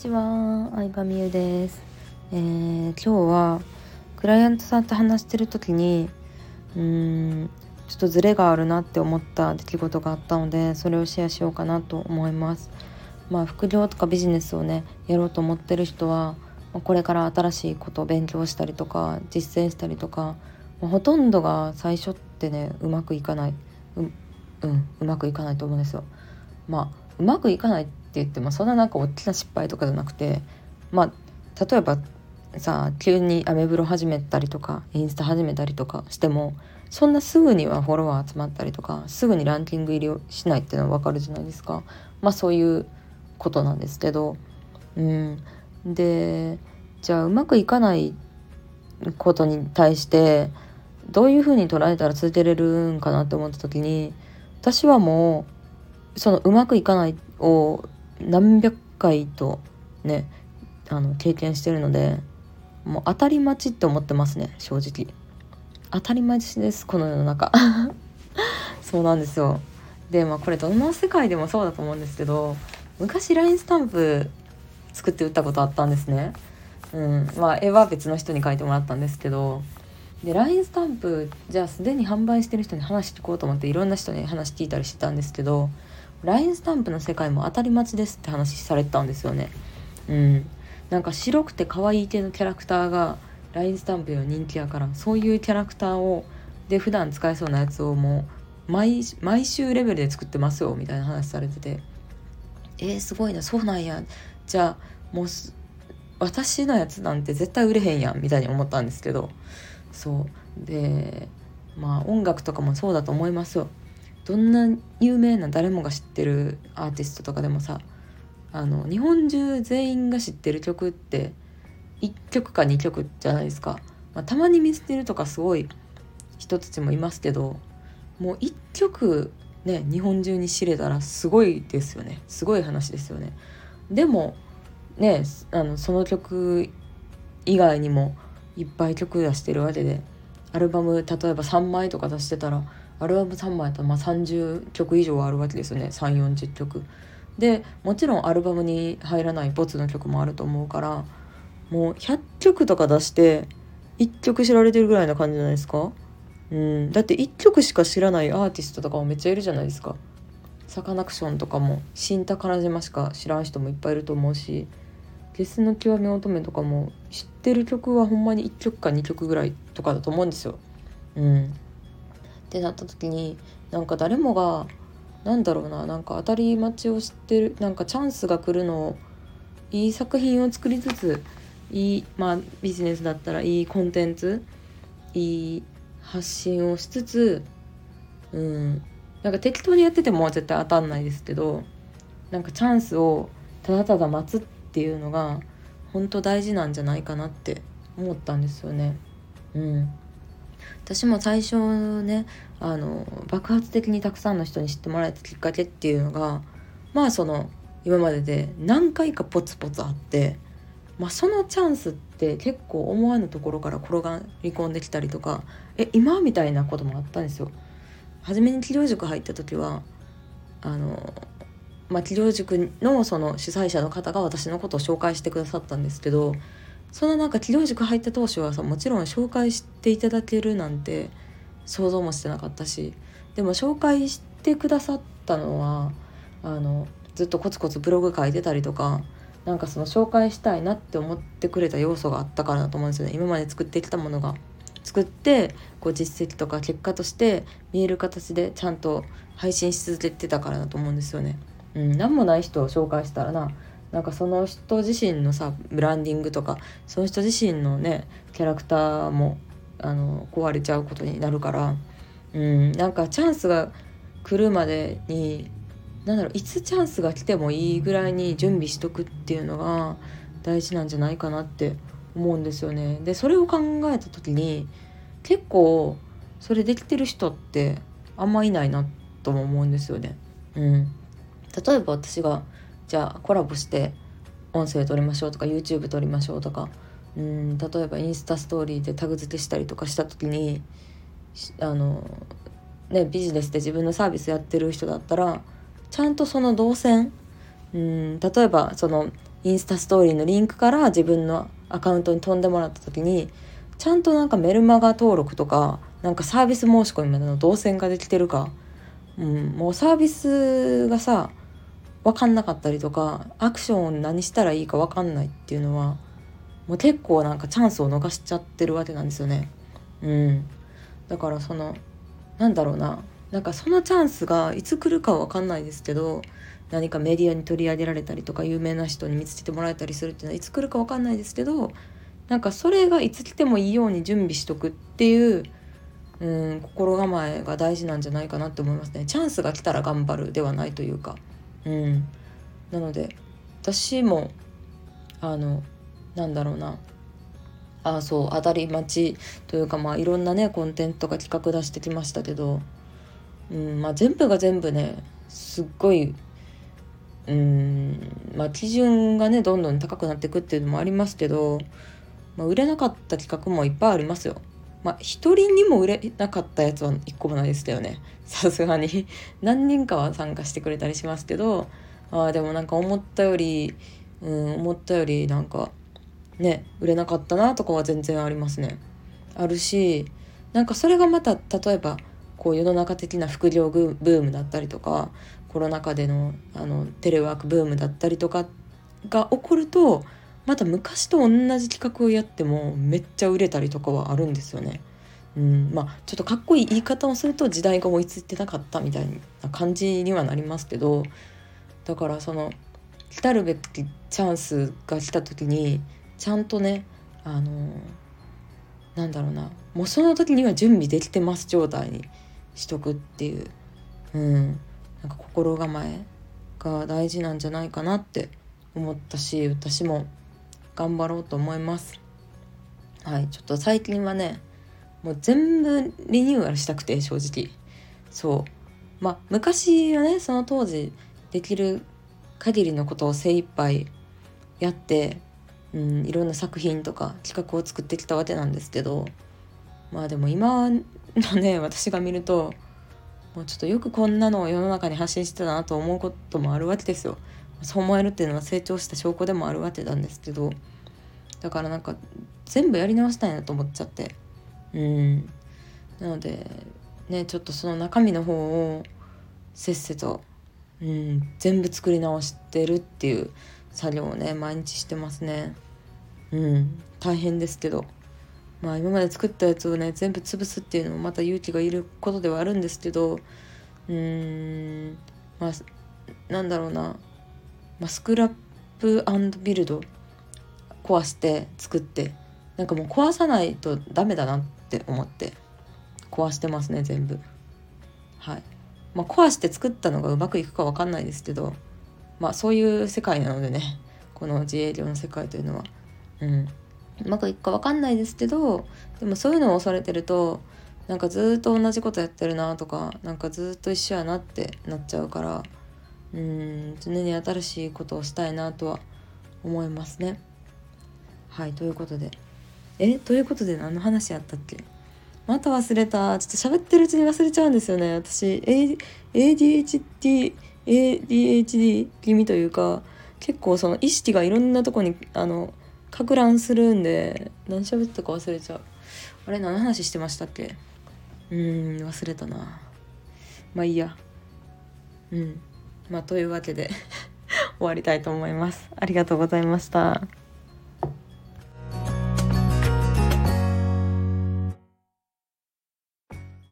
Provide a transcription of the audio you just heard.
ちは、相葉美優です、えー、今日はクライアントさんと話してる時にうーんちょっとズレがあるなって思った出来事があったのでそれをシェアしようかなと思います。まあ副業とかビジネスをねやろうと思ってる人はこれから新しいことを勉強したりとか実践したりとかほとんどが最初ってねうまくいかない。ううんうまくいかないと思うんですよ。まあうまくいかないって言ってもそんななんか大きな失敗とかじゃなくてまあ例えばさ急にアメブロ始めたりとかインスタ始めたりとかしてもそんなすぐにはフォロワー集まったりとかすぐにランキング入りをしないっていうのは分かるじゃないですか。まあそういうことなんですけどうん。でじゃあうまくいかないことに対してどういうふうに捉えたら続けれるんかなって思った時に私はもうそのうまくいかないを何百回とねあの経験してるのでもう当たり待ちって思ってますね正直。当たり待ちですこの世の中。そうなんですよ。でまあこれどの世界でもそうだと思うんですけど昔 LINE スタンプ作って売ったことあったんですね。うん。まあ絵は別の人に書いてもらったんですけどで LINE スタンプじゃあすでに販売してる人に話聞こうと思っていろんな人に話聞いたりしてたんですけど LINE スタンプの世界も当たり待ちですって話されてたんですよね。うん。なんか白くて可愛い系のキャラクターが LINE スタンプより人気やからそういうキャラクターをで普段使えそうなやつをもう毎毎週レベルで作ってますよみたいな話されてて。えー、すごいなそうなんや。じゃあもう私のやつなんて絶対売れへんやんみたいに思ったんですけど。そう。でまあ音楽とかもそうだと思いますよ。どんな有名な誰もが知ってるアーティストとかでもさあの日本中全員が知ってる曲って1曲か2曲じゃないですか、まあ、たまに見捨てるとかすごい人たちもいますけどもう1曲ね日本中に知れたらすごいですよね。すごい話ですよね。でもねあのその曲以外にもいっぱい曲出してるわけでアルバム例えば3枚とか出してたらアルバム3枚やったらまあ30曲以上あるわけですよね。3 4 0曲。でもちろんアルバムに入らないボツの曲もあると思うからもう100曲とか出して1曲知られてるぐらいな感じじゃないですか？うん。だって1曲しか知らないアーティストとかもめっちゃいるじゃないですか。サカナクションとかも新宝島しか知らん人もいっぱいいると思うしゲスの極み乙女とかも知ってる曲はほんまに1曲か2曲ぐらいとかだと思うんですよ。うん、ってなった時になんか誰もがなんだろうななんか当たり待ちを知ってるなんかチャンスが来るのをいい作品を作りつついいまあビジネスだったらいいコンテンツいい発信をしつつうんなんか適当にやってても絶対当たんないですけどなんかチャンスをただただ待つっていうのが本当大事なんじゃないかなって思ったんですよね。うん、私も最初ねあの爆発的にたくさんの人に知ってもらえたきっかけっていうのがまあその今までで何回かポツポツあって、まあ、そのチャンスって結構思わぬところから転がり込んできたりとかえ今？みたいなこともあったんですよ。初めに治療塾入った時はあのまあ、治療塾のその主催者の方が私のことを紹介してくださったんですけどそのなんか治療塾入った当初はさもちろん紹介していただけるなんて想像もしてなかったしでも紹介してくださったのはあのずっとコツコツブログ書いてたりとかなんかその紹介したいなって思ってくれた要素があったからだと思うんですよね今まで作ってきたものが。作ってこう実績とか結果として見える形でちゃんと配信し続けてたからだと思うんですよね。うん、何もない人を紹介したらななんかその人自身のさブランディングとかその人自身のねキャラクターもあの壊れちゃうことになるから、うん、なんかチャンスが来るまでに何だろういつチャンスが来てもいいぐらいに準備しとくっていうのが大事なんじゃないかなって思うんですよね。でそれを考えた時に結構それできてる人ってあんまいないなとも思うんですよね。うん例えば私がじゃあコラボして音声撮りましょうとか YouTube 撮りましょうとか。うん例えばインスタストーリーでタグ付けしたりとかした時にあのねビジネスで自分のサービスやってる人だったらちゃんとその動線うん例えばそのインスタストーリーのリンクから自分のアカウントに飛んでもらった時にちゃんとなんかメルマガ登録とかなんかサービス申し込みまでの動線ができてるか、うん、もうサービスがさ分かんなかったりとかアクションを何したらいいか分かんないっていうのはもう結構なんかチャンスを逃しちゃってるわけなんですよね。うん、だからそのなんだろうな。なんかそのチャンスがいつ来るかは分かんないですけど何かメディアに取り上げられたりとか有名な人に見つけてもらえたりするっていうのはいつ来るか分かんないですけどなんかそれがいつ来てもいいように準備しとくっていううん心構えが大事なんじゃないかなって思いますね。チャンスが来たら頑張るではないというか。うんなので私もあのなんだろうなあそう当たり待ちというかまあいろんなねコンテンツとか企画出してきましたけど、うんまあ、全部が全部ねすっごいうんまあ基準がねどんどん高くなっていくっていうのもありますけど、まあ、売れなかった企画もいっぱいありますよ。まあ一人にも売れなかったやつは一個もないですよねさすがに 何人かは参加してくれたりしますけどあでもなんか思ったより、うん、思ったよりなんかね売れなかったなとかは全然ありますね。あるしなんかそれがまた例えばこう世の中的な副業ブームだったりとかコロナ禍でのあのテレワークブームだったりとかが起こるとまた昔と同じ企画をやってもめっちゃ売れたりとかはあるんですよね。うん、まあちょっとかっこいい言い方をすると時代が追いついてなかったみたいな感じにはなりますけどだからその来たるべきチャンスが来た時にちゃんとねあのなんだろうなもうその時には準備できてます状態にしとくっていう、うん、なんか心構えが大事なんじゃないかなって思ったし私も頑張ろうと思います。はい、ちょっと最近はねもう全部リニューアルしたくて正直そうまあ昔はねその当時できる限りのことを精一杯やってうん、いろんな作品とか企画を作ってきたわけなんですけどまあでも今のね私が見るともうちょっとよくこんなのを世の中に発信してたなと思うこともあるわけですよ。そう思えるっていうのは成長した証拠でもあるわけなんですけどだからなんか全部やり直したいなと思っちゃって。うん。なのでねちょっとその中身の方をせっせと、うん、全部作り直してるっていう作業をね毎日してますね。うん。大変ですけど。まあ今まで作ったやつをね全部潰すっていうのもまた勇気がいることではあるんですけどうーん。まあなんだろうな、まあ、スクラップビルド壊して作ってなんかもう壊さないとダメだなって思って壊してますね全部。はい。まあ壊して作ったのがうまくいくか分かんないですけどまあそういう世界なのでねこの自営業の世界というのは。うん。うまくいくか分かんないですけどでもそういうのを恐れてるとなんかずっと同じことやってるなとかなんかずっと一緒やなってなっちゃうからうん常に新しいことをしたいなとは思いますね。はいということで。えということで何の話やったっけ？また忘れた。ちょっと喋ってるうちに忘れちゃうんですよね。私 ADHD ADHD 気味というか結構その意識がいろんなとこにあのか乱するんで何喋ったか忘れちゃう。あれ何の話してましたっけ？うん忘れたな。まあいいや。うん。まあというわけで 終わりたいと思います。ありがとうございました。